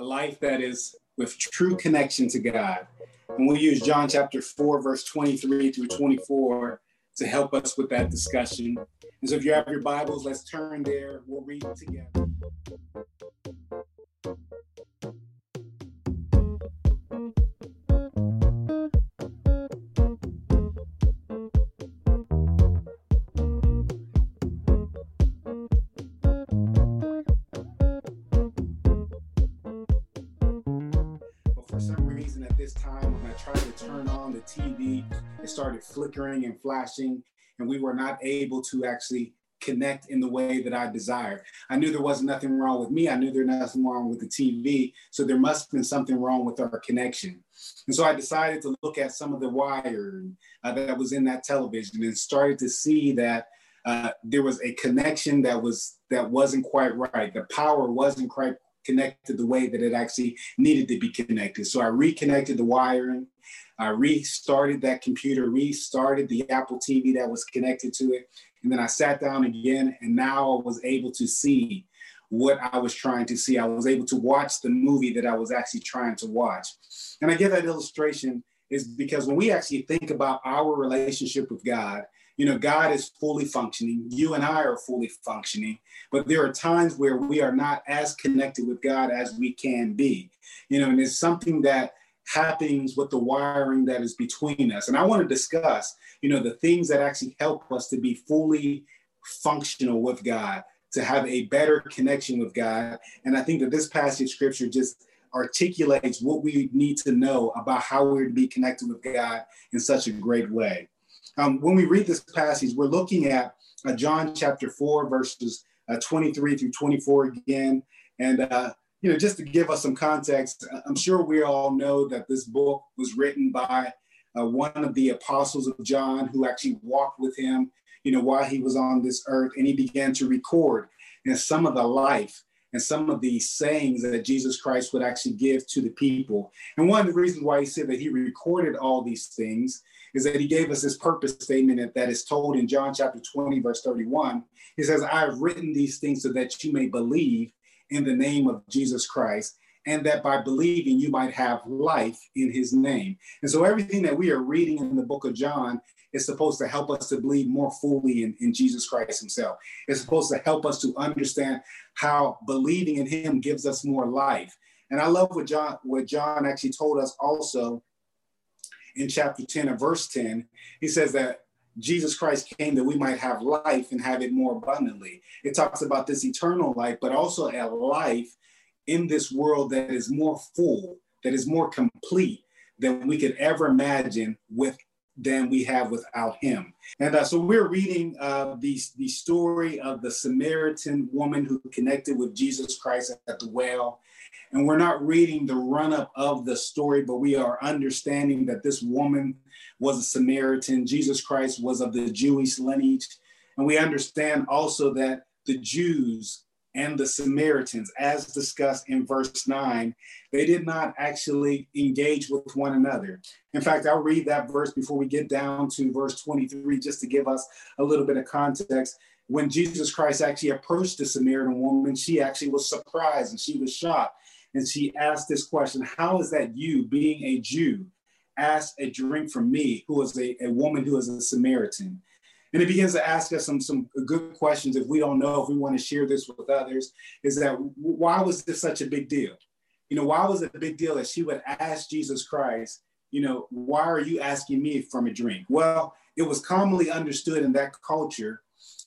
a life that is with true connection to God. And we'll use John chapter 4, verse 23 through 24 to help us with that discussion. And so if you have your Bibles, let's turn there. We'll read together. Started flickering and flashing, and we were not able to actually connect in the way that I desired. I knew there was nothing wrong with me. I knew there was nothing wrong with the TV. So there must have been something wrong with our connection. And so I decided to look at some of the wire uh, that was in that television and started to see that uh, there was a connection that was that wasn't quite right. The power wasn't quite connected the way that it actually needed to be connected. So I reconnected the wiring. I restarted that computer, restarted the Apple TV that was connected to it. And then I sat down again, and now I was able to see what I was trying to see. I was able to watch the movie that I was actually trying to watch. And I give that illustration is because when we actually think about our relationship with God, you know, God is fully functioning. You and I are fully functioning, but there are times where we are not as connected with God as we can be. You know, and it's something that happens with the wiring that is between us. And I want to discuss, you know, the things that actually help us to be fully functional with God, to have a better connection with God. And I think that this passage scripture just articulates what we need to know about how we're to be connected with God in such a great way. Um, when we read this passage, we're looking at uh, John chapter 4, verses uh, 23 through 24 again. And uh, you know, just to give us some context, I'm sure we all know that this book was written by uh, one of the apostles of John who actually walked with him, you know, while he was on this earth, and he began to record and some of the life and some of the sayings that Jesus Christ would actually give to the people. And one of the reasons why he said that he recorded all these things is that he gave us this purpose statement that is told in John chapter 20, verse 31. He says, I have written these things so that you may believe in the name of Jesus Christ, and that by believing you might have life in his name. And so everything that we are reading in the book of John is supposed to help us to believe more fully in, in Jesus Christ himself. It's supposed to help us to understand how believing in him gives us more life. And I love what John what John actually told us also in chapter 10 and verse 10. He says that Jesus Christ came that we might have life and have it more abundantly. It talks about this eternal life, but also a life in this world that is more full, that is more complete than we could ever imagine with than we have without him. And uh, so we're reading uh, the, the story of the Samaritan woman who connected with Jesus Christ at the well. And we're not reading the run up of the story, but we are understanding that this woman was a Samaritan. Jesus Christ was of the Jewish lineage. And we understand also that the Jews and the Samaritans, as discussed in verse 9, they did not actually engage with one another. In fact, I'll read that verse before we get down to verse 23, just to give us a little bit of context. When Jesus Christ actually approached the Samaritan woman, she actually was surprised and she was shocked. And she asked this question How is that you, being a Jew, ask a drink from me, who is a, a woman who is a Samaritan? And it begins to ask us some, some good questions if we don't know, if we want to share this with others, is that why was this such a big deal? You know, why was it a big deal that she would ask Jesus Christ, you know, why are you asking me from a drink? Well, it was commonly understood in that culture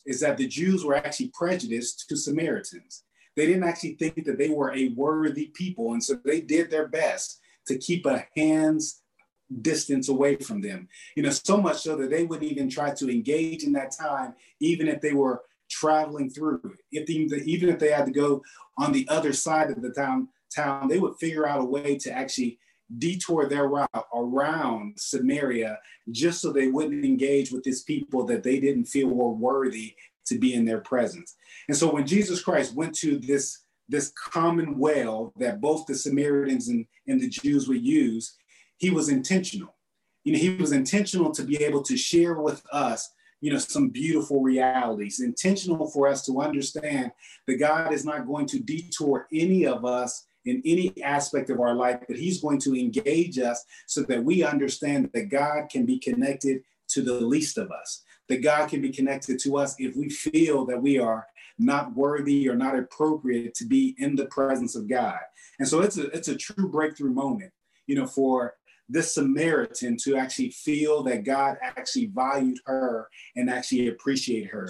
is that the Jews were actually prejudiced to Samaritans. They didn't actually think that they were a worthy people. And so they did their best to keep a hands distance away from them. You know, so much so that they wouldn't even try to engage in that time, even if they were traveling through. If the, even if they had to go on the other side of the town, town, they would figure out a way to actually detour their route around Samaria just so they wouldn't engage with these people that they didn't feel were worthy to be in their presence. And so when Jesus Christ went to this this common well that both the Samaritans and, and the Jews would use, he was intentional. You know, he was intentional to be able to share with us, you know, some beautiful realities, intentional for us to understand that God is not going to detour any of us in any aspect of our life, but He's going to engage us so that we understand that God can be connected to the least of us, that God can be connected to us if we feel that we are not worthy or not appropriate to be in the presence of God. And so it's a it's a true breakthrough moment, you know, for this Samaritan to actually feel that God actually valued her and actually appreciate her.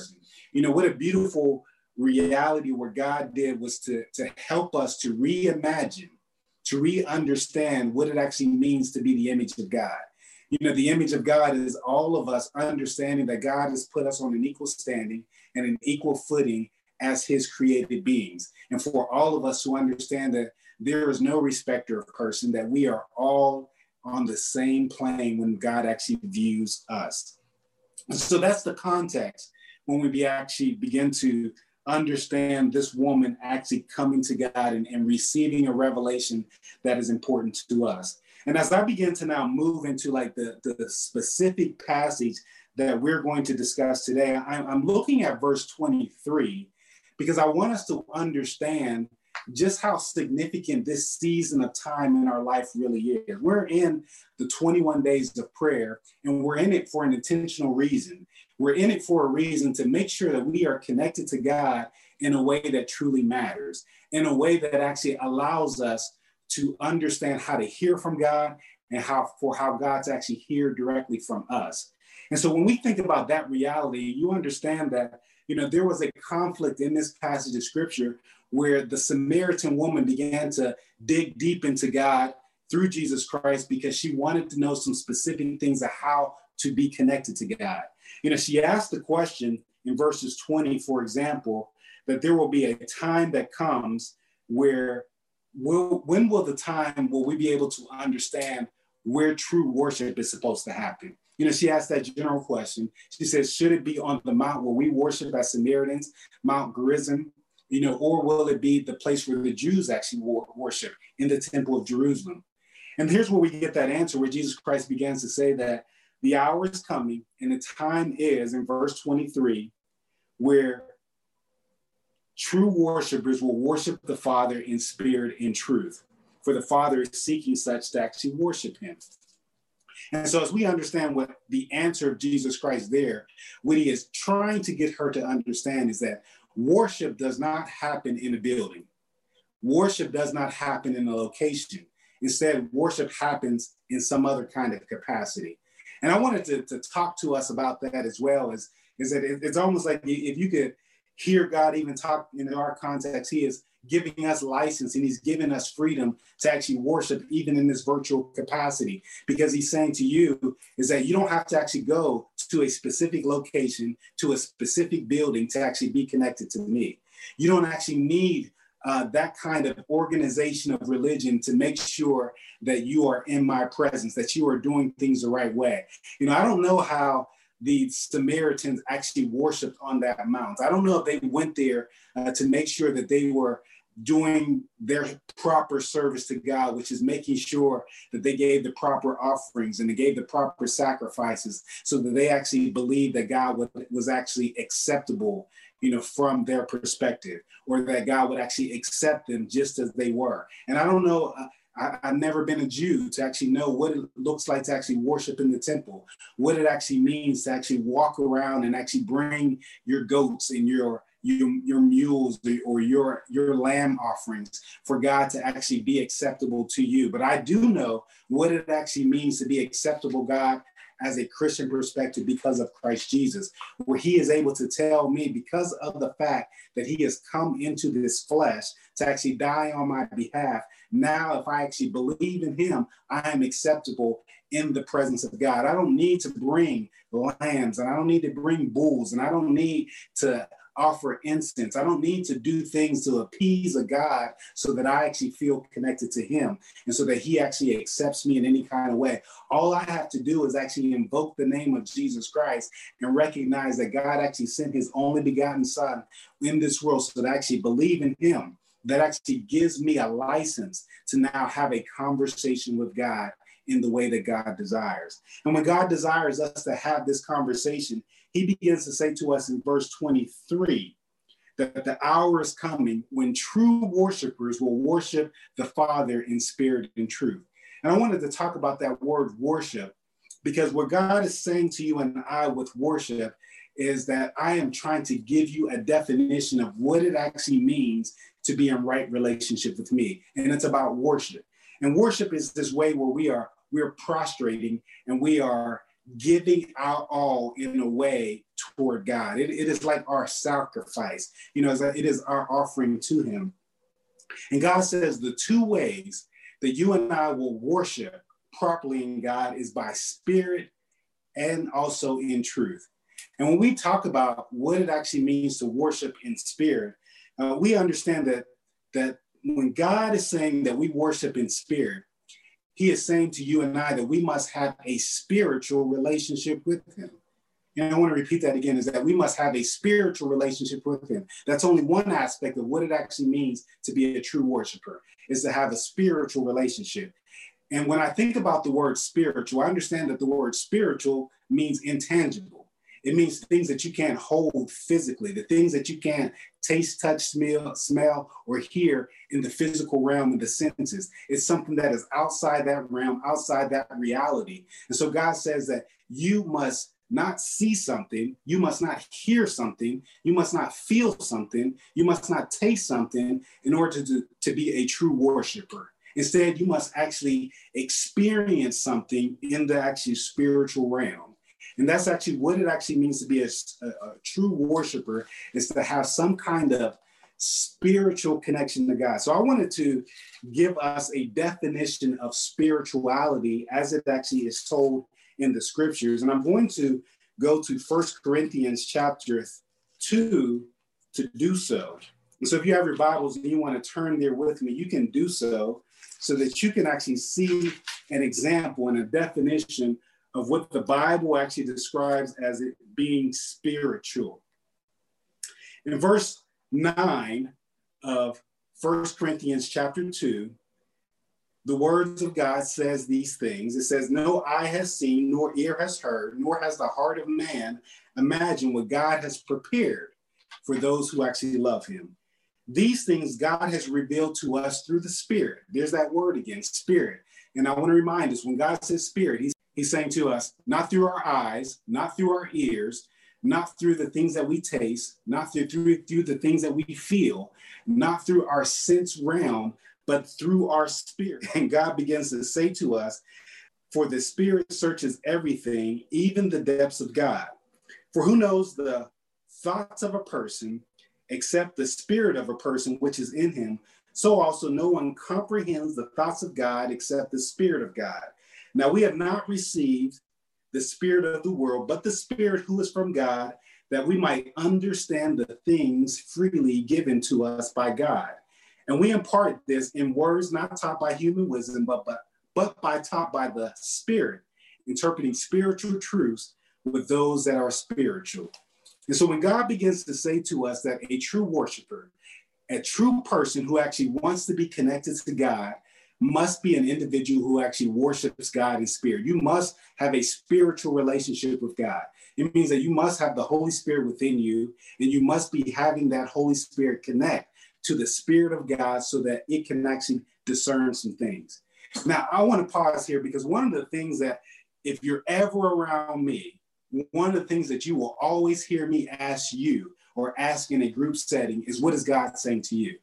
You know, what a beautiful reality where God did was to, to help us to reimagine, to re-understand what it actually means to be the image of God. You know, the image of God is all of us understanding that God has put us on an equal standing and an equal footing as his created beings. And for all of us to understand that there is no respecter of person, that we are all on the same plane when God actually views us. So that's the context when we be actually begin to understand this woman actually coming to God and, and receiving a revelation that is important to us. And as I begin to now move into like the, the specific passage that we're going to discuss today, I'm, I'm looking at verse 23 because I want us to understand just how significant this season of time in our life really is. We're in the 21 days of prayer, and we're in it for an intentional reason. We're in it for a reason to make sure that we are connected to God in a way that truly matters, in a way that actually allows us to understand how to hear from God and how for how God to actually hear directly from us. And so when we think about that reality, you understand that you know there was a conflict in this passage of scripture where the Samaritan woman began to dig deep into God through Jesus Christ because she wanted to know some specific things of how to be connected to God. You know, she asked the question in verses 20, for example, that there will be a time that comes where will, when will the time will we be able to understand where true worship is supposed to happen? You know, she asked that general question. She says, should it be on the mount where we worship as Samaritans, Mount Gerizim, you know, or will it be the place where the Jews actually worship in the temple of Jerusalem? And here's where we get that answer where Jesus Christ begins to say that the hour is coming and the time is in verse 23 where true worshipers will worship the Father in spirit and truth. For the Father is seeking such to actually worship him. And so, as we understand what the answer of Jesus Christ there, what he is trying to get her to understand is that Worship does not happen in a building. Worship does not happen in a location. Instead, worship happens in some other kind of capacity. And I wanted to, to talk to us about that as well Is, is that it's almost like if you could hear God even talk in our context, He is giving us license and he's giving us freedom to actually worship even in this virtual capacity. Because he's saying to you is that you don't have to actually go to a specific location to a specific building to actually be connected to me. You don't actually need uh, that kind of organization of religion to make sure that you are in my presence that you are doing things the right way. You know i don't know how the Samaritans actually worshiped on that mount. I don't know if they went there uh, to make sure that they were doing their proper service to God, which is making sure that they gave the proper offerings and they gave the proper sacrifices so that they actually believed that God was actually acceptable, you know, from their perspective, or that God would actually accept them just as they were. And I don't know. Uh, I, have never been a Jew to actually know what it looks like to actually worship in the temple, what it actually means to actually walk around and actually bring your goats and your your, your mules or your your lamb offerings for God to actually be acceptable to you. But I do know what it actually means to be acceptable, God, as a Christian perspective because of Christ Jesus, where he is able to tell me because of the fact that he has come into this flesh to actually die on my behalf. Now, if I actually believe in him, I am acceptable in the presence of God. I don't need to bring lambs and I don't need to bring bulls and I don't need to offer incense. I don't need to do things to appease a God so that I actually feel connected to Him and so that He actually accepts me in any kind of way. All I have to do is actually invoke the name of Jesus Christ and recognize that God actually sent His only begotten Son in this world so that I actually believe in Him. That actually gives me a license to now have a conversation with God in the way that God desires. And when God desires us to have this conversation, he begins to say to us in verse 23 that the hour is coming when true worshipers will worship the Father in spirit and truth. And I wanted to talk about that word worship because what God is saying to you and I with worship is that I am trying to give you a definition of what it actually means to be in right relationship with me. And it's about worship. And worship is this way where we are we're prostrating and we are giving our all in a way toward God. It, it is like our sacrifice, you know, it is our offering to Him. And God says the two ways that you and I will worship properly in God is by spirit and also in truth. And when we talk about what it actually means to worship in spirit, uh, we understand that that when God is saying that we worship in spirit, he is saying to you and I that we must have a spiritual relationship with him. And I want to repeat that again is that we must have a spiritual relationship with him. That's only one aspect of what it actually means to be a true worshiper, is to have a spiritual relationship. And when I think about the word spiritual, I understand that the word spiritual means intangible. It means things that you can't hold physically, the things that you can't taste, touch, smell, smell, or hear in the physical realm of the senses. It's something that is outside that realm, outside that reality. And so God says that you must not see something, you must not hear something, you must not feel something, you must not taste something in order to, to be a true worshiper. Instead, you must actually experience something in the actual spiritual realm. And that's actually what it actually means to be a, a, a true worshiper is to have some kind of spiritual connection to God. So I wanted to give us a definition of spirituality as it actually is told in the scriptures. And I'm going to go to First Corinthians chapter 2 to do so. And so if you have your Bibles and you want to turn there with me, you can do so so that you can actually see an example and a definition of what the Bible actually describes as it being spiritual. In verse 9 of First Corinthians chapter 2, the words of God says these things. It says, No eye has seen, nor ear has heard, nor has the heart of man imagined what God has prepared for those who actually love him. These things God has revealed to us through the Spirit. There's that word again, Spirit. And I want to remind us when God says Spirit, He's He's saying to us, not through our eyes, not through our ears, not through the things that we taste, not through, through, through the things that we feel, not through our sense realm, but through our spirit. And God begins to say to us, For the spirit searches everything, even the depths of God. For who knows the thoughts of a person except the spirit of a person which is in him? So also no one comprehends the thoughts of God except the spirit of God. Now we have not received the spirit of the world, but the spirit who is from God, that we might understand the things freely given to us by God. And we impart this in words not taught by human wisdom, but, but, but by taught by the Spirit, interpreting spiritual truths with those that are spiritual. And so when God begins to say to us that a true worshiper, a true person who actually wants to be connected to God, must be an individual who actually worships God in spirit. You must have a spiritual relationship with God. It means that you must have the Holy Spirit within you, and you must be having that Holy Spirit connect to the Spirit of God so that it can actually discern some things. Now, I want to pause here because one of the things that, if you're ever around me, one of the things that you will always hear me ask you or ask in a group setting is what is God saying to you?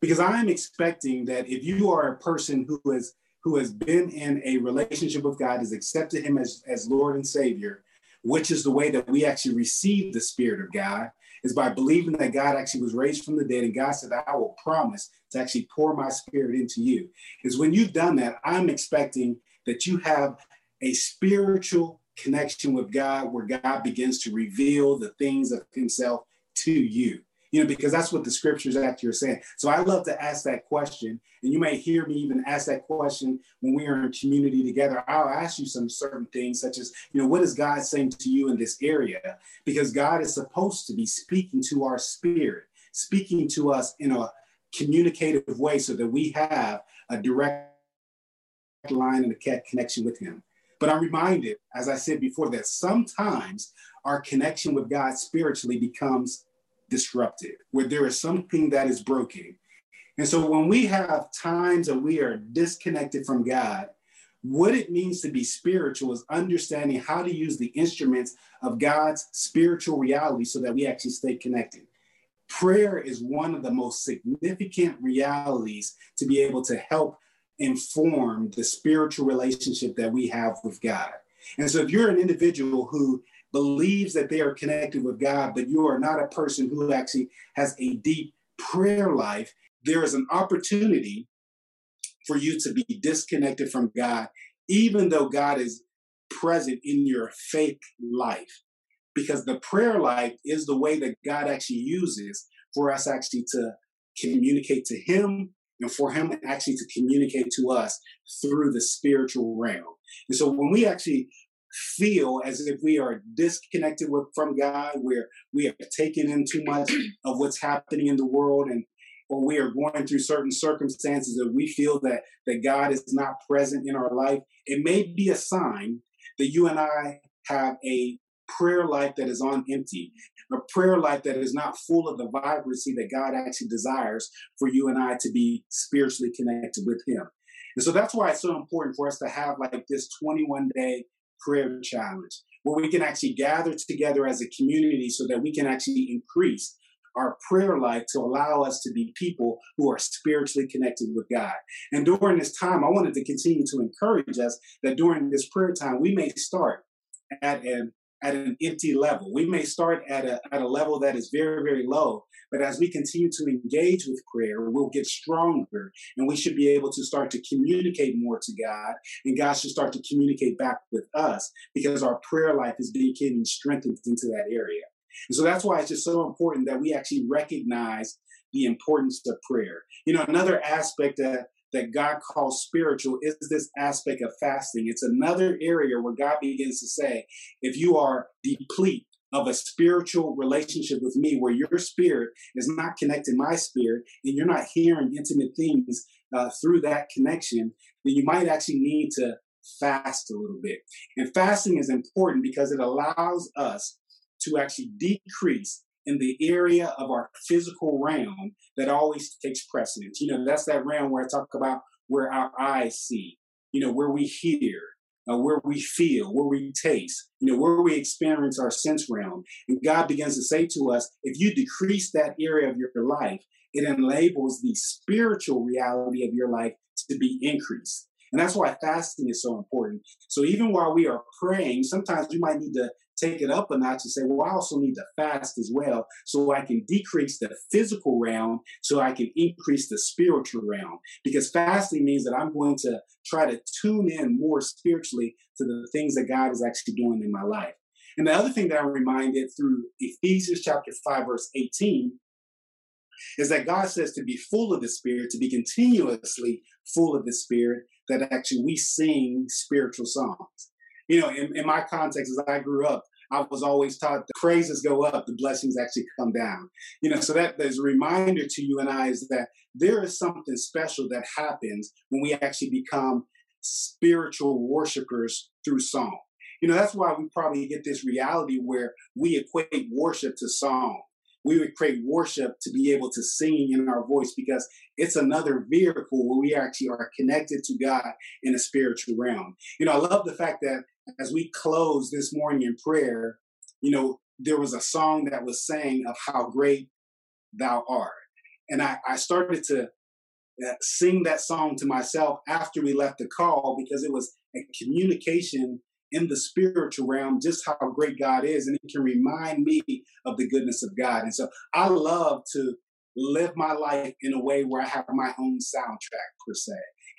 Because I'm expecting that if you are a person who has who has been in a relationship with God, has accepted Him as, as Lord and Savior, which is the way that we actually receive the Spirit of God, is by believing that God actually was raised from the dead, and God said, "I will promise to actually pour my Spirit into you." Is when you've done that, I'm expecting that you have a spiritual connection with God, where God begins to reveal the things of Himself to you you know, because that's what the scriptures actually are saying. So I love to ask that question. And you may hear me even ask that question when we are in community together. I'll ask you some certain things, such as, you know, what is God saying to you in this area? Because God is supposed to be speaking to our spirit, speaking to us in a communicative way so that we have a direct line and a connection with Him. But I'm reminded, as I said before, that sometimes our connection with God spiritually becomes disrupted, where there is something that is broken. And so when we have times that we are disconnected from God, what it means to be spiritual is understanding how to use the instruments of God's spiritual reality so that we actually stay connected. Prayer is one of the most significant realities to be able to help inform the spiritual relationship that we have with God. And so if you're an individual who believes that they are connected with God, but you are not a person who actually has a deep prayer life, there is an opportunity for you to be disconnected from God, even though God is present in your faith life. Because the prayer life is the way that God actually uses for us actually to communicate to Him and for Him actually to communicate to us through the spiritual realm. And so when we actually feel as if we are disconnected with, from God, where we have taken in too much of what's happening in the world and or we are going through certain circumstances that we feel that that God is not present in our life, it may be a sign that you and I have a prayer life that is on empty, a prayer life that is not full of the vibrancy that God actually desires for you and I to be spiritually connected with Him. And so that's why it's so important for us to have like this 21 day prayer challenge where we can actually gather together as a community so that we can actually increase our prayer life to allow us to be people who are spiritually connected with God. And during this time, I wanted to continue to encourage us that during this prayer time, we may start at an at an empty level. We may start at a, at a level that is very, very low, but as we continue to engage with prayer, we'll get stronger and we should be able to start to communicate more to God and God should start to communicate back with us because our prayer life is being strengthened into that area. And so that's why it's just so important that we actually recognize the importance of prayer. You know, another aspect that that God calls spiritual is this aspect of fasting. It's another area where God begins to say, if you are deplete of a spiritual relationship with me, where your spirit is not connecting my spirit, and you're not hearing intimate things uh, through that connection, then you might actually need to fast a little bit. And fasting is important because it allows us to actually decrease in the area of our physical realm that always takes precedence. You know, that's that realm where I talk about where our eyes see, you know, where we hear, uh, where we feel, where we taste, you know, where we experience our sense realm. And God begins to say to us, if you decrease that area of your life, it enables the spiritual reality of your life to be increased. And that's why fasting is so important. So even while we are praying, sometimes we might need to take it up a notch and say, well, I also need to fast as well so I can decrease the physical realm so I can increase the spiritual realm. Because fasting means that I'm going to try to tune in more spiritually to the things that God is actually doing in my life. And the other thing that I'm reminded through Ephesians chapter 5, verse 18, is that God says to be full of the Spirit, to be continuously full of the Spirit, that actually we sing spiritual songs you know, in, in my context, as I grew up, I was always taught the praises go up, the blessings actually come down. You know, so that there's a reminder to you and I is that there is something special that happens when we actually become spiritual worshipers through song. You know, that's why we probably get this reality where we equate worship to song we would create worship to be able to sing in our voice because it's another vehicle where we actually are connected to God in a spiritual realm. You know, I love the fact that as we close this morning in prayer, you know, there was a song that was saying of how great thou art. And I, I started to uh, sing that song to myself after we left the call because it was a communication in the spiritual realm just how great God is, and it can remind me of the goodness of God. And so I love to live my life in a way where I have my own soundtrack per se.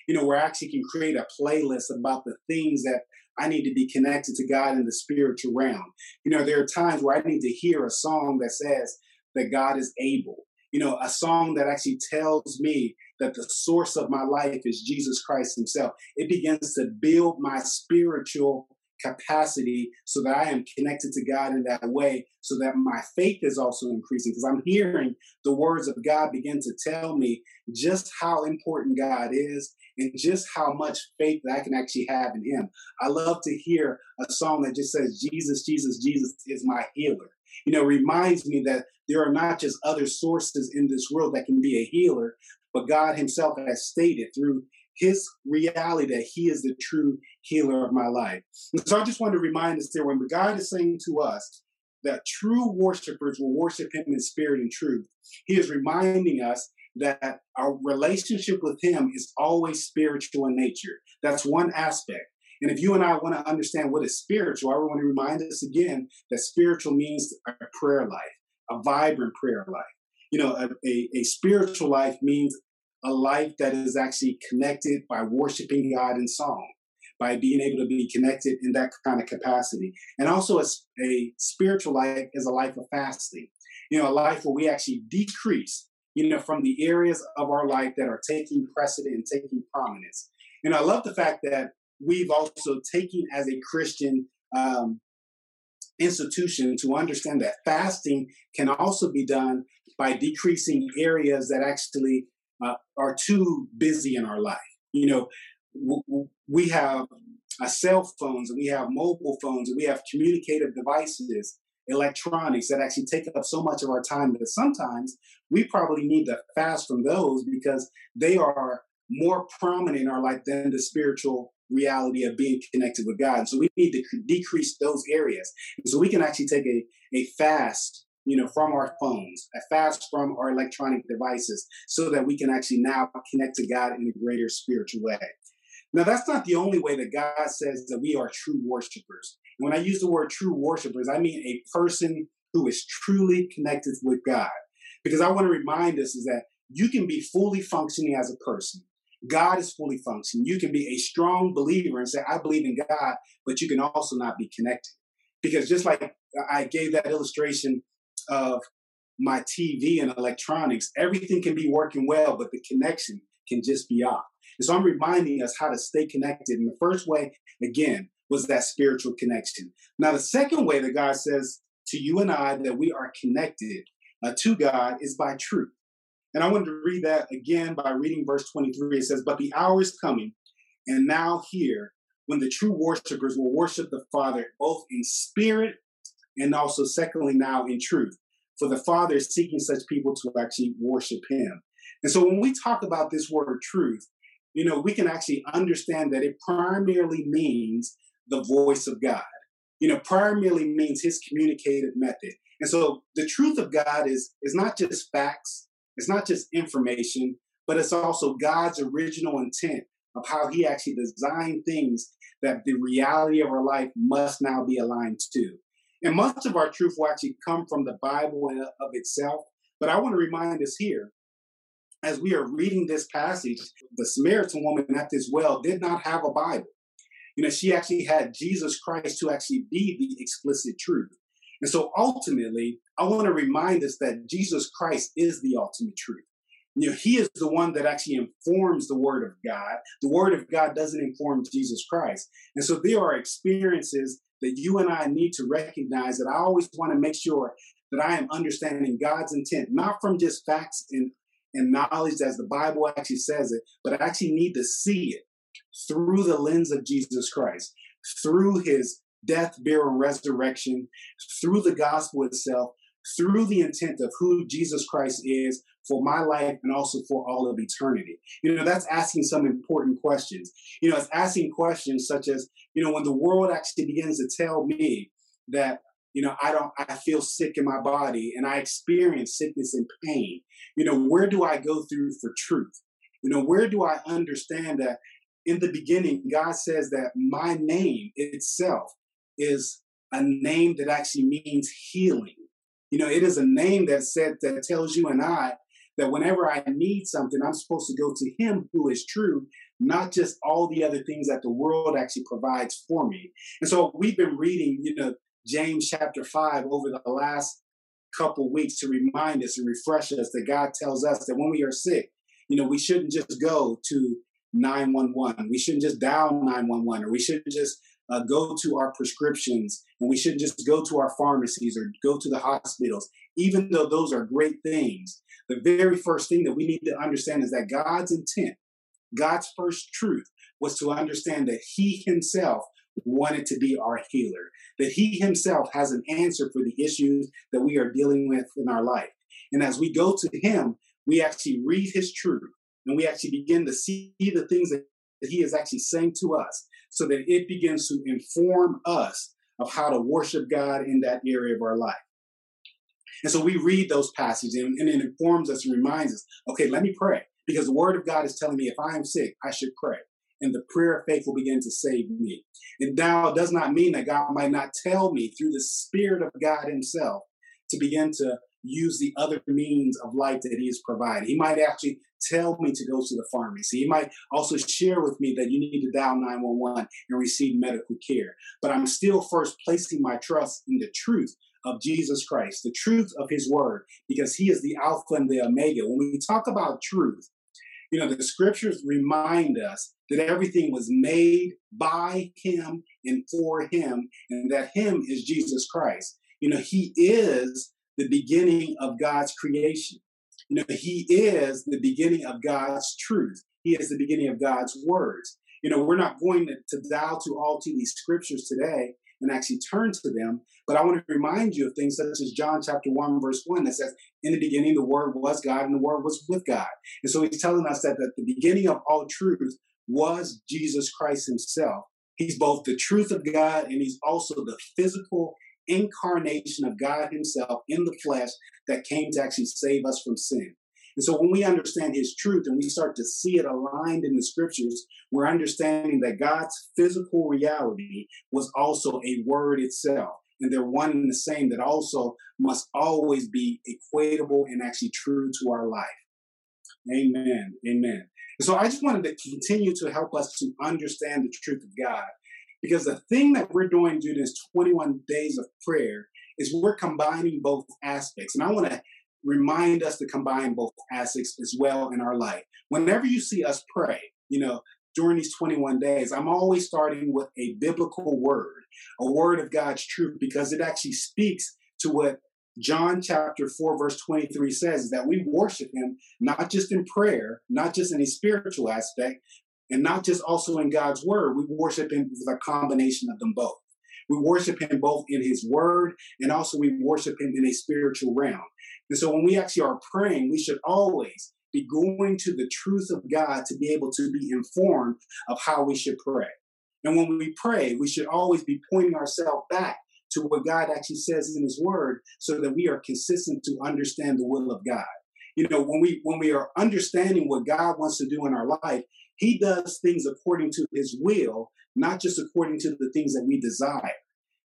You know, where I actually can create a playlist about the things that I need to be connected to God in the spiritual realm. You know, there are times where I need to hear a song that says that God is able. You know, a song that actually tells me that the source of my life is Jesus Christ Himself. It begins to build my spiritual capacity so that I am connected to God in that way, so that my faith is also increasing. Because I'm hearing the words of God begin to tell me just how important God is and just how much faith that I can actually have in Him. I love to hear a song that just says, Jesus, Jesus, Jesus is my healer. You know, reminds me that there are not just other sources in this world that can be a healer, but God Himself has stated through His reality that He is the true healer of my life. And so I just want to remind us there when God is saying to us that true worshipers will worship Him in spirit and truth, He is reminding us that our relationship with Him is always spiritual in nature. That's one aspect. And if you and I want to understand what is spiritual, I want to remind us again that spiritual means a prayer life, a vibrant prayer life. You know, a, a, a spiritual life means a life that is actually connected by worshiping God in song, by being able to be connected in that kind of capacity. And also, a, a spiritual life is a life of fasting, you know, a life where we actually decrease, you know, from the areas of our life that are taking precedent and taking prominence. And I love the fact that we've also taken as a Christian um, institution to understand that fasting can also be done by decreasing areas that actually uh, are too busy in our life. You know, w- we have uh, cell phones and we have mobile phones and we have communicative devices, electronics that actually take up so much of our time that sometimes we probably need to fast from those because they are more prominent in our life than the spiritual reality of being connected with God. So we need to decrease those areas. so we can actually take a, a fast, you know, from our phones, a fast from our electronic devices, so that we can actually now connect to God in a greater spiritual way. Now, that's not the only way that God says that we are true worshipers. When I use the word true worshipers, I mean a person who is truly connected with God. Because I want to remind us is that you can be fully functioning as a person. God is fully functioning. You can be a strong believer and say, I believe in God, but you can also not be connected. Because just like I gave that illustration of my TV and electronics, everything can be working well, but the connection can just be off. And so I'm reminding us how to stay connected. And the first way, again, was that spiritual connection. Now, the second way that God says to you and I that we are connected uh, to God is by truth. And I wanted to read that again by reading verse 23. It says, But the hour is coming, and now here, when the true worshipers will worship the Father both in spirit and also, secondly, now in truth. For the Father is seeking such people to actually worship Him. And so when we talk about this word truth, you know, we can actually understand that it primarily means the voice of God. You know, primarily means his communicative method. And so the truth of God is, is not just facts, it's not just information, but it's also God's original intent of how He actually designed things that the reality of our life must now be aligned to. And much of our truth will actually come from the Bible of itself. But I want to remind us here, as we are reading this passage, the Samaritan woman at this well did not have a Bible. You know, she actually had Jesus Christ to actually be the explicit truth. And so ultimately, I want to remind us that Jesus Christ is the ultimate truth. You know, he is the one that actually informs the word of God. The word of God doesn't inform Jesus Christ. And so there are experiences that you and I need to recognize that I always want to make sure that I am understanding God's intent, not from just facts and, and knowledge as the Bible actually says it, but I actually need to see it through the lens of Jesus Christ, through his death, burial, and resurrection, through the gospel itself, through the intent of who Jesus Christ is for my life and also for all of eternity. You know, that's asking some important questions. You know, it's asking questions such as, you know, when the world actually begins to tell me that, you know, I don't, I feel sick in my body and I experience sickness and pain, you know, where do I go through for truth? You know, where do I understand that in the beginning, God says that my name itself is a name that actually means healing. You know, it is a name that said that tells you and I that whenever I need something, I'm supposed to go to Him who is true, not just all the other things that the world actually provides for me. And so we've been reading, you know, James chapter five over the last couple weeks to remind us and refresh us that God tells us that when we are sick, you know, we shouldn't just go to 911. We shouldn't just dial 911 or we shouldn't just uh, go to our prescriptions and we shouldn't just go to our pharmacies or go to the hospitals, even though those are great things. The very first thing that we need to understand is that God's intent, God's first truth, was to understand that He Himself wanted to be our healer, that He Himself has an answer for the issues that we are dealing with in our life. And as we go to Him, we actually read His truth and we actually begin to see the things that He is actually saying to us so that it begins to inform us of how to worship God in that area of our life. And so we read those passages and, and it informs us and reminds us, okay, let me pray. Because the word of God is telling me if I am sick, I should pray. And the prayer of faith will begin to save me. And now it does not mean that God might not tell me through the Spirit of God Himself to begin to use the other means of life that He has provided. He might actually tell me to go to the pharmacy. He might also share with me that you need to dial 911 and receive medical care. But I'm still first placing my trust in the truth of Jesus Christ, the truth of his word, because he is the Alpha and the Omega. When we talk about truth, you know, the scriptures remind us that everything was made by him and for him, and that him is Jesus Christ. You know, he is the beginning of God's creation. You know, he is the beginning of God's truth. He is the beginning of God's words. You know, we're not going to, to dial to all to these scriptures today and actually turn to them. But I want to remind you of things such as John chapter 1, verse 1 that says, In the beginning, the Word was God, and the Word was with God. And so he's telling us that at the beginning of all truth was Jesus Christ himself. He's both the truth of God and he's also the physical incarnation of God himself in the flesh that came to actually save us from sin. And so when we understand his truth and we start to see it aligned in the scriptures, we're understanding that God's physical reality was also a word itself. And they're one and the same that also must always be equatable and actually true to our life. Amen. Amen. So I just wanted to continue to help us to understand the truth of God. Because the thing that we're doing during this 21 days of prayer is we're combining both aspects. And I want to remind us to combine both aspects as well in our life. Whenever you see us pray, you know, during these 21 days, I'm always starting with a biblical word, a word of God's truth, because it actually speaks to what John chapter 4, verse 23 says that we worship him not just in prayer, not just in a spiritual aspect, and not just also in God's word. We worship him with a combination of them both. We worship him both in his word and also we worship him in a spiritual realm. And so when we actually are praying, we should always be going to the truth of God to be able to be informed of how we should pray. And when we pray, we should always be pointing ourselves back to what God actually says in his word so that we are consistent to understand the will of God. You know, when we when we are understanding what God wants to do in our life, he does things according to his will, not just according to the things that we desire.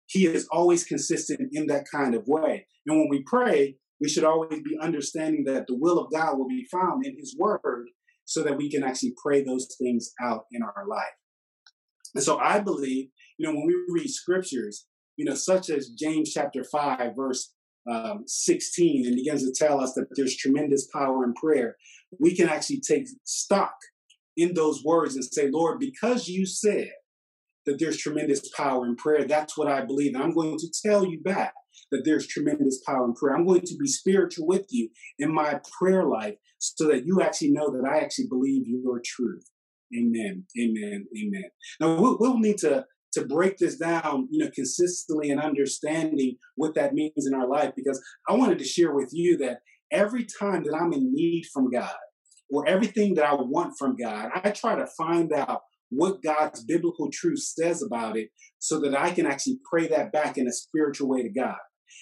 He is always consistent in that kind of way. And when we pray, we should always be understanding that the will of God will be found in his word so that we can actually pray those things out in our life. And so I believe, you know, when we read scriptures, you know, such as James chapter 5, verse um, 16, and begins to tell us that there's tremendous power in prayer, we can actually take stock in those words and say, Lord, because you said that there's tremendous power in prayer, that's what I believe. And I'm going to tell you back that there's tremendous power in prayer. I'm going to be spiritual with you in my prayer life so that you actually know that I actually believe your truth. Amen. Amen. Amen. Now we'll, we'll need to to break this down, you know, consistently and understanding what that means in our life because I wanted to share with you that every time that I'm in need from God or everything that I want from God, I try to find out what God's biblical truth says about it so that I can actually pray that back in a spiritual way to God.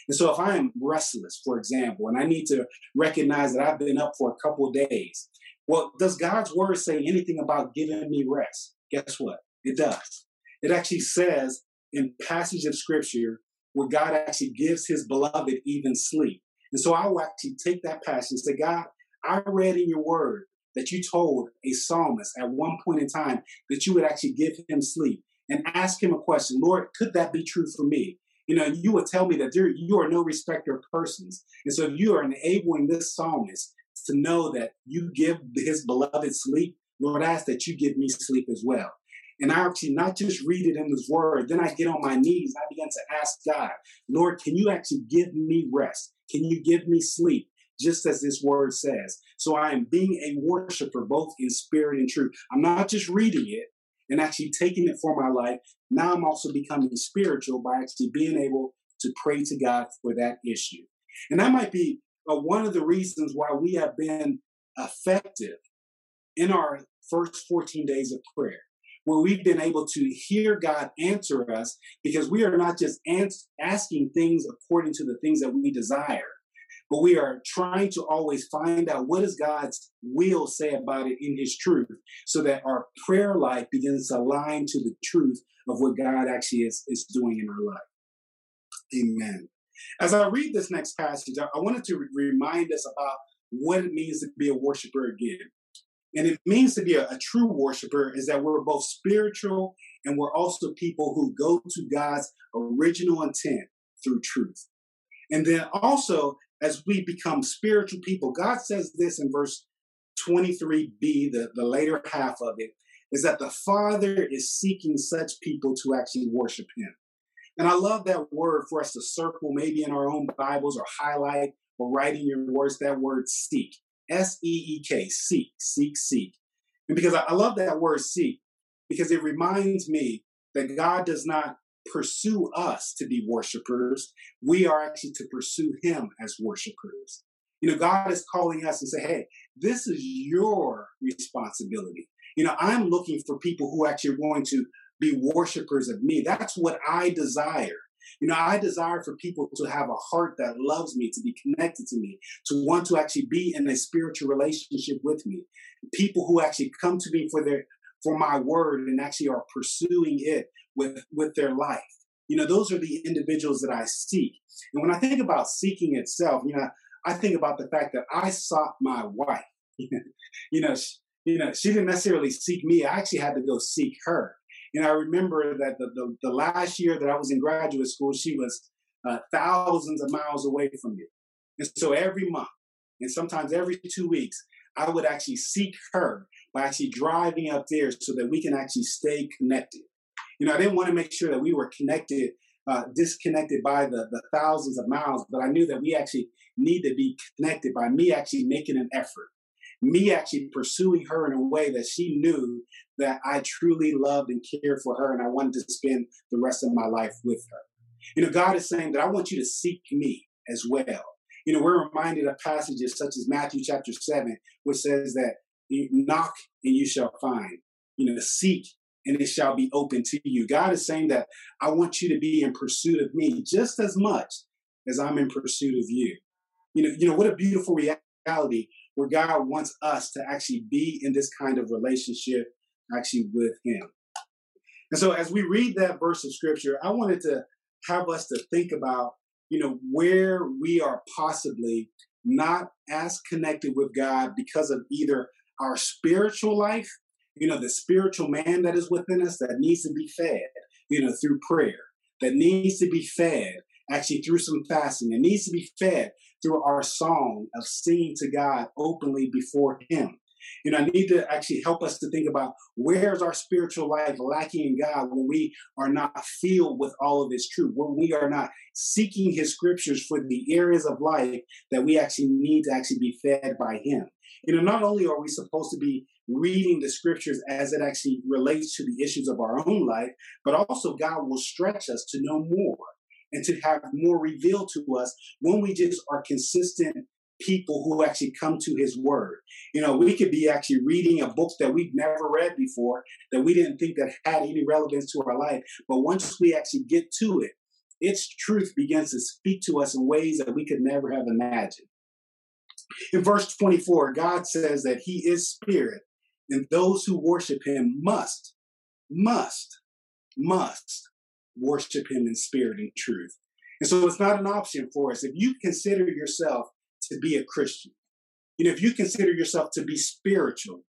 And so if I am restless, for example, and I need to recognize that I've been up for a couple of days, well, does God's word say anything about giving me rest? Guess what? It does. It actually says in passage of scripture where God actually gives his beloved even sleep. And so I will actually take that passage and say, God, I read in your word that you told a psalmist at one point in time that you would actually give him sleep and ask him a question Lord, could that be true for me? You know, you would tell me that you are no respecter of persons. And so you are enabling this psalmist to know that you give his beloved sleep, Lord, I ask that you give me sleep as well. And I actually not just read it in this word, then I get on my knees I begin to ask God, Lord, can you actually give me rest? Can you give me sleep? Just as this word says. So I am being a worshiper both in spirit and truth. I'm not just reading it, and actually taking it for my life, now I'm also becoming spiritual by actually being able to pray to God for that issue. And that might be uh, one of the reasons why we have been effective in our first 14 days of prayer, where we've been able to hear God answer us because we are not just ans- asking things according to the things that we desire, but we are trying to always find out what does God's will say about it in his truth so that our prayer life begins to align to the truth of what God actually is, is doing in our life. Amen. As I read this next passage, I wanted to remind us about what it means to be a worshiper again. And it means to be a, a, true worshiper is that we're both spiritual and we're also people who go to God's original intent through truth. And then also, as we become spiritual people, God says this in verse 23b, the, the later half of it, is that the Father is seeking such people to actually worship Him. And I love that word for us to circle maybe in our own Bibles or highlight or write in your words that word seek. S E E K, seek, seek, seek. And because I love that word seek, because it reminds me that God does not pursue us to be worshipers. We are actually to pursue Him as worshipers. You know, God is calling us and say, hey, this is your responsibility. You know, I'm looking for people who actually are going to be worshipers of me. That's what I desire. You know, I desire for people to have a heart that loves me, to be connected to me, to want to actually be in a spiritual relationship with me. People who actually come to me for their for my word and actually are pursuing it with with their life. You know, those are the individuals that I seek. And when I think about seeking itself, you know, I think about the fact that I sought my wife. you know, she, you know, she didn't necessarily seek me. I actually had to go seek her. And I remember that the, the, the last year that I was in graduate school, she was uh, thousands of miles away from me. And so every month, and sometimes every two weeks, I would actually seek her by actually driving up there so that we can actually stay connected. You know, I didn't want to make sure that we were connected, uh, disconnected by the, the thousands of miles, but I knew that we actually need to be connected by me actually making an effort me actually pursuing her in a way that she knew that I truly loved and cared for her and I wanted to spend the rest of my life with her. You know, God is saying that I want you to seek me as well. You know, we're reminded of passages such as Matthew chapter 7, which says that you knock and you shall find. You know, seek and it shall be open to you. God is saying that I want you to be in pursuit of me just as much as I'm in pursuit of you. You know, you know what a beautiful reality where God wants us to actually be in this kind of relationship actually with Him. And so as we read that verse of scripture, I wanted to have us to think about, you know, where we are possibly not as connected with God because of either our spiritual life, you know, the spiritual man that is within us that needs to be fed, you know, through prayer, that needs to be fed actually through some fasting. It needs to be fed through our song of singing to God openly before Him. You know, I need to actually help us to think about where's our spiritual life lacking in God when we are not filled with all of His truth, when we are not seeking His scriptures for the areas of life that we actually need to actually be fed by Him. You know, not only are we supposed to be reading the scriptures as it actually relates to the issues of our own life, but also God will stretch us to know more and to have more revealed to us when we just are consistent people who actually come to his word. You know, we could be actually reading a book that we've never read before, that we didn't think that had any relevance to our life. But once we actually get to it, its truth begins to speak to us in ways that we could never have imagined. In verse 24, God says that he is spirit, and those who worship him must, must, must worship him in spirit and truth. And so it's not an option for us. If you consider yourself to be a Christian, and if you consider yourself to be spiritual,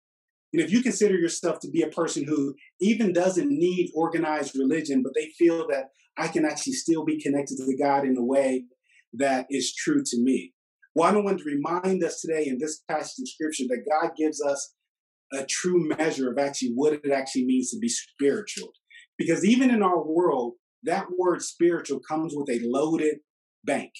and if you consider yourself to be a person who even doesn't need organized religion, but they feel that I can actually still be connected to God in a way that is true to me. Well, I want to remind us today in this passage of scripture that God gives us a true measure of actually what it actually means to be spiritual. Because even in our world, that word spiritual comes with a loaded bank.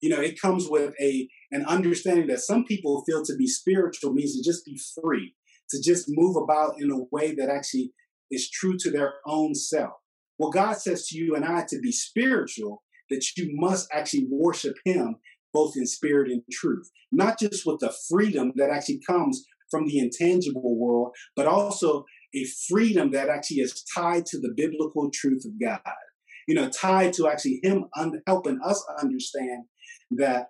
You know, it comes with a an understanding that some people feel to be spiritual means to just be free, to just move about in a way that actually is true to their own self. Well, God says to you and I to be spiritual, that you must actually worship Him both in spirit and truth, not just with the freedom that actually comes from the intangible world, but also a freedom that actually is tied to the biblical truth of God. You know, tied to actually Him un- helping us understand that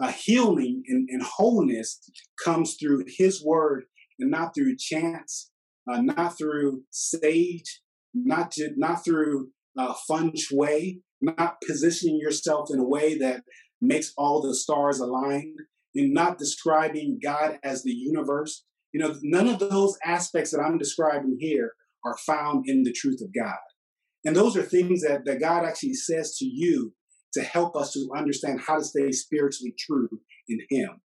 uh, healing and, and, wholeness comes through His word and not through chance, uh, not through sage, not to, not through uh, feng shui, not positioning yourself in a way that makes all the stars aligned, and not describing God as the universe. You know, none of those aspects that I'm describing here are found in the truth of God. And those are things that, that God actually says to you to help us to understand how to stay spiritually true in Him.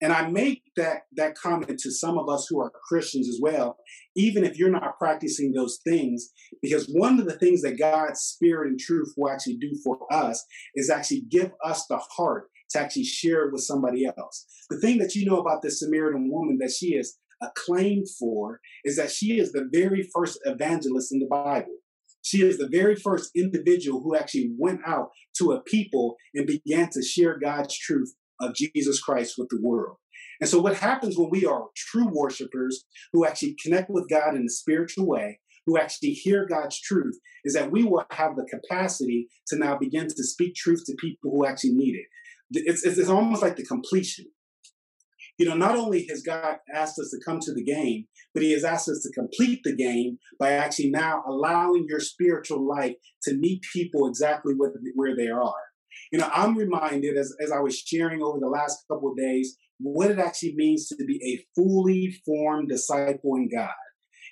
And I make that, that comment to some of us who are Christians as well, even if you're not practicing those things, because one of the things that God's Spirit and truth will actually do for us is actually give us the heart to actually share it with somebody else. The thing that you know about this Samaritan woman that she is acclaimed for is that she is the very first evangelist in the Bible. She is the very first individual who actually went out to a people and began to share God's truth of Jesus Christ with the world. And so, what happens when we are true worshipers who actually connect with God in a spiritual way, who actually hear God's truth, is that we will have the capacity to now begin to speak truth to people who actually need it. It's, it's, it's almost like the completion. You know, not only has God asked us to come to the game, but He has asked us to complete the game by actually now allowing your spiritual life to meet people exactly where, they are. You know, I'm reminded as, as I was sharing over the last couple of days what it actually means to be a fully formed disciple in God.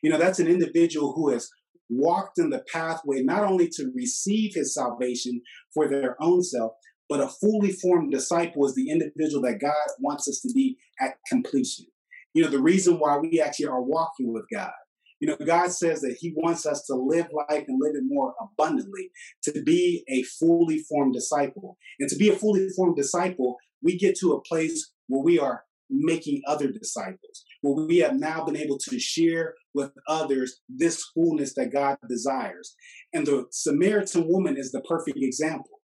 You know, that's an individual who has walked in the pathway not only to receive his salvation for their own self, but a fully formed disciple is the individual that God wants us to be at completion. You know, the reason why we actually are walking with God. You know, God says that He wants us to live life and live it more abundantly, to be a fully formed disciple. And to be a fully formed disciple, we get to a place where we are making other disciples, where we have now been able to share with others this fullness that God desires. And the Samaritan woman is the perfect example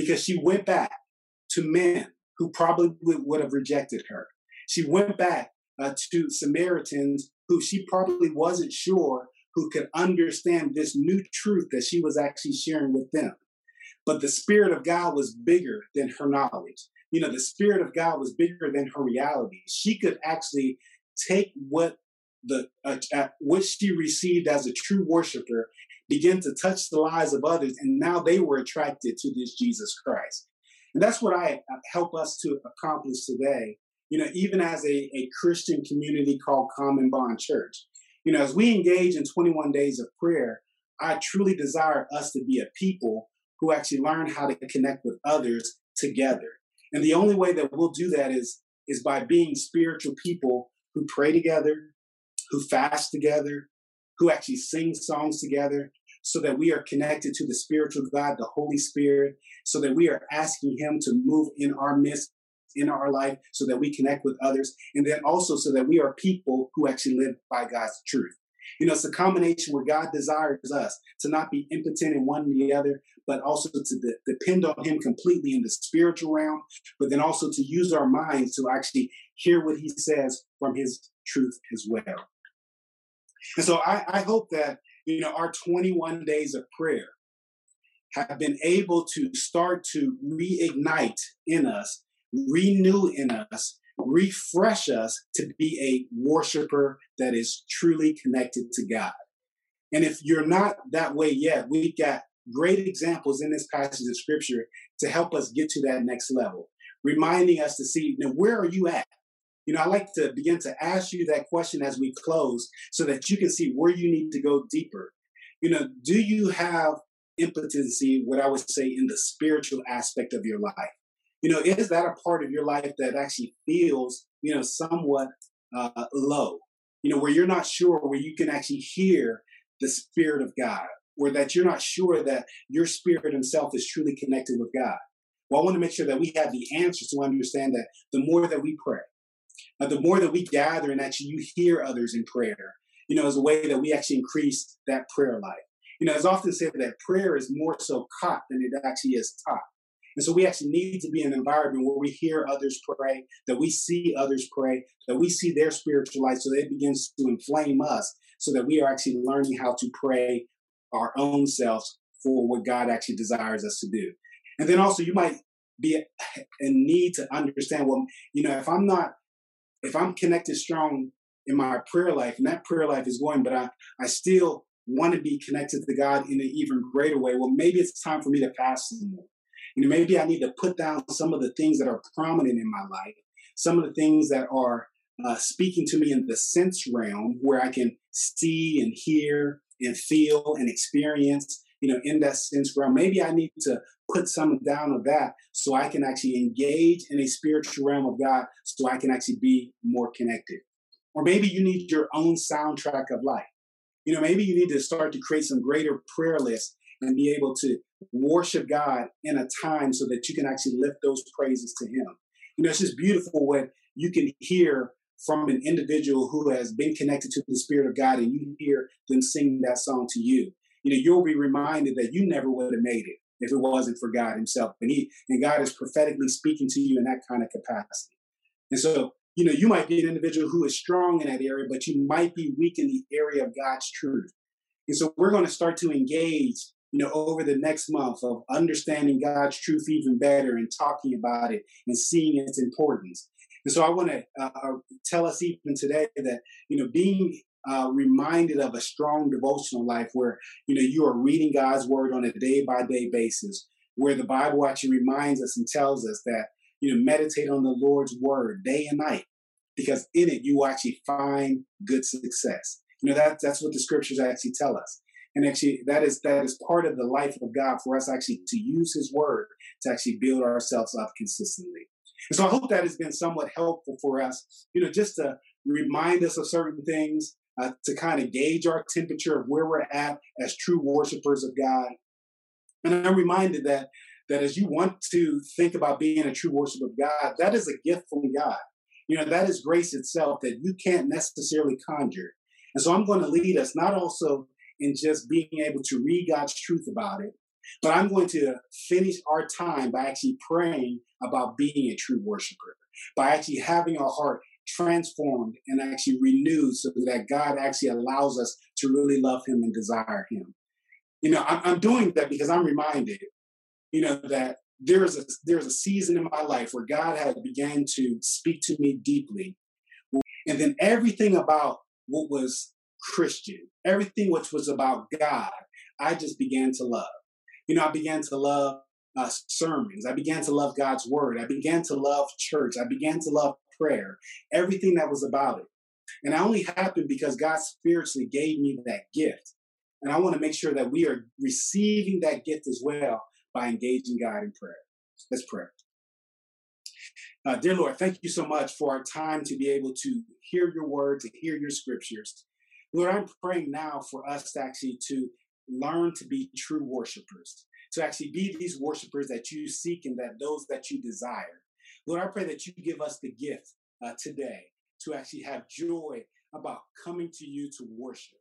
because she went back to men who probably would have rejected her. She went back uh, to Samaritans who she probably wasn't sure who could understand this new truth that she was actually sharing with them. But the Spirit of God was bigger than her knowledge. You know, the Spirit of God was bigger than her reality. She could actually take what the uh, uh, what she received as a true worshiper begin to touch the lives of others, and now they were attracted to this Jesus Christ. And that's what I uh, help us to accomplish today. You know, even as a, a Christian community called Common Bond Church. You know, as we engage in 21 days of prayer, I truly desire us to be a people who actually learn how to connect with others together. And the only way that we'll do that is is by being spiritual people who pray together, who fast together, who actually sing songs together, so that we are connected to the spiritual God, the Holy Spirit, so that we are asking Him to move in our midst, in our life, so that we connect with others, and then also so that we are people who actually live by God's truth. You know, it's a combination where God desires us to not be impotent in one and the other, but also to de- depend on Him completely in the spiritual realm, but then also to use our minds to actually hear what He says from His truth as well. And so I, I hope that you know, our 21 days of prayer have been able to start to reignite in us, renew in us, refresh us to be a worshiper that is truly connected to God. And if you're not that way yet, we've got great examples in this passage of scripture to help us get to that next level, reminding us to see now where are you at? You know, I like to begin to ask you that question as we close so that you can see where you need to go deeper. You know, do you have impotency, what I would say, in the spiritual aspect of your life? You know, is that a part of your life that actually feels, you know, somewhat uh, low? You know, where you're not sure, where you can actually hear the Spirit of God, or that you're not sure that your spirit himself is truly connected with God. Well, I want to make sure that we have the answers to understand that the more that we pray, uh, the more that we gather and actually you hear others in prayer, you know, is a way that we actually increase that prayer life. You know, it's often said that prayer is more so caught than it actually is taught. And so we actually need to be in an environment where we hear others pray, that we see others pray, that we see their spiritual life so that it begins to inflame us so that we are actually learning how to pray our own selves for what God actually desires us to do. And then also you might be in need to understand, well, you know, if I'm not, if I'm connected strong in my prayer life and that prayer life is going, but I, I still want to be connected to God in an even greater way, well, maybe it's time for me to fast some more. You know, maybe I need to put down some of the things that are prominent in my life, some of the things that are uh, speaking to me in the sense realm where I can see and hear and feel and experience, you know, in that sense realm. Maybe I need to put some down of that so I can actually engage in a spiritual realm of God so I can actually be more connected. Or maybe you need your own soundtrack of life. You know, maybe you need to start to create some greater prayer lists and be able to worship God in a time so that you can actually lift those praises to Him. You know, it's just beautiful when you can hear from an individual who has been connected to the Spirit of God and you hear them sing that song to you. You know, you'll be reminded that you never would have made it if it wasn't for God Himself. And He and God is prophetically speaking to you in that kind of capacity. And so, you know, you might be an individual who is strong in that area, but you might be weak in the area of God's truth. And so we're going to start to engage you know, over the next month of understanding God's truth even better and talking about it and seeing its importance. And so I want to uh, uh, tell us even today that, you know, being uh, reminded of a strong devotional life where, you know, you are reading God's word on a day by day basis, where the Bible actually reminds us and tells us that, you know, meditate on the Lord's word day and night, because in it you actually find good success. You know, that, that's what the scriptures actually tell us. And actually, that is that is part of the life of God for us actually to use His Word to actually build ourselves up consistently. And so I hope that has been somewhat helpful for us, you know, just to remind us of certain things, uh, to kind of gauge our temperature of where we're at as true worshipers of God. And I'm reminded that that as you want to think about being a true worshiper of God, that is a gift from God. You know, that is grace itself that you can't necessarily conjure. And so I'm going to lead us not also in just being able to read God's truth about it. But I'm going to finish our time by actually praying about being a true worshiper, by actually having our heart transformed and actually renewed so that God actually allows us to really love Him and desire Him. You know, I'm, doing that because I'm reminded, you know, that there's a there's a season in my life where God had began to speak to me deeply, and then everything about what was Christian, everything which was about God, I just began to love. You know, I began to love uh, sermons. I began to love God's word. I began to love church. I began to love prayer, everything that was about it. And it only happened because God spiritually gave me that gift. And I want to make sure that we are receiving that gift as well by engaging God in prayer. Let's pray. Uh, dear Lord, thank you so much for our time to be able to hear your word, to hear your scriptures. Lord, I'm praying now for us to actually to learn to be true worshipers, to actually be these worshipers that you seek and that those that you desire. Lord, I pray that you give us the gift uh, today to actually have joy about coming to you to worship,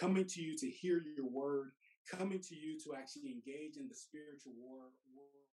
coming to you to hear your word, coming to you to actually engage in the spiritual war. war.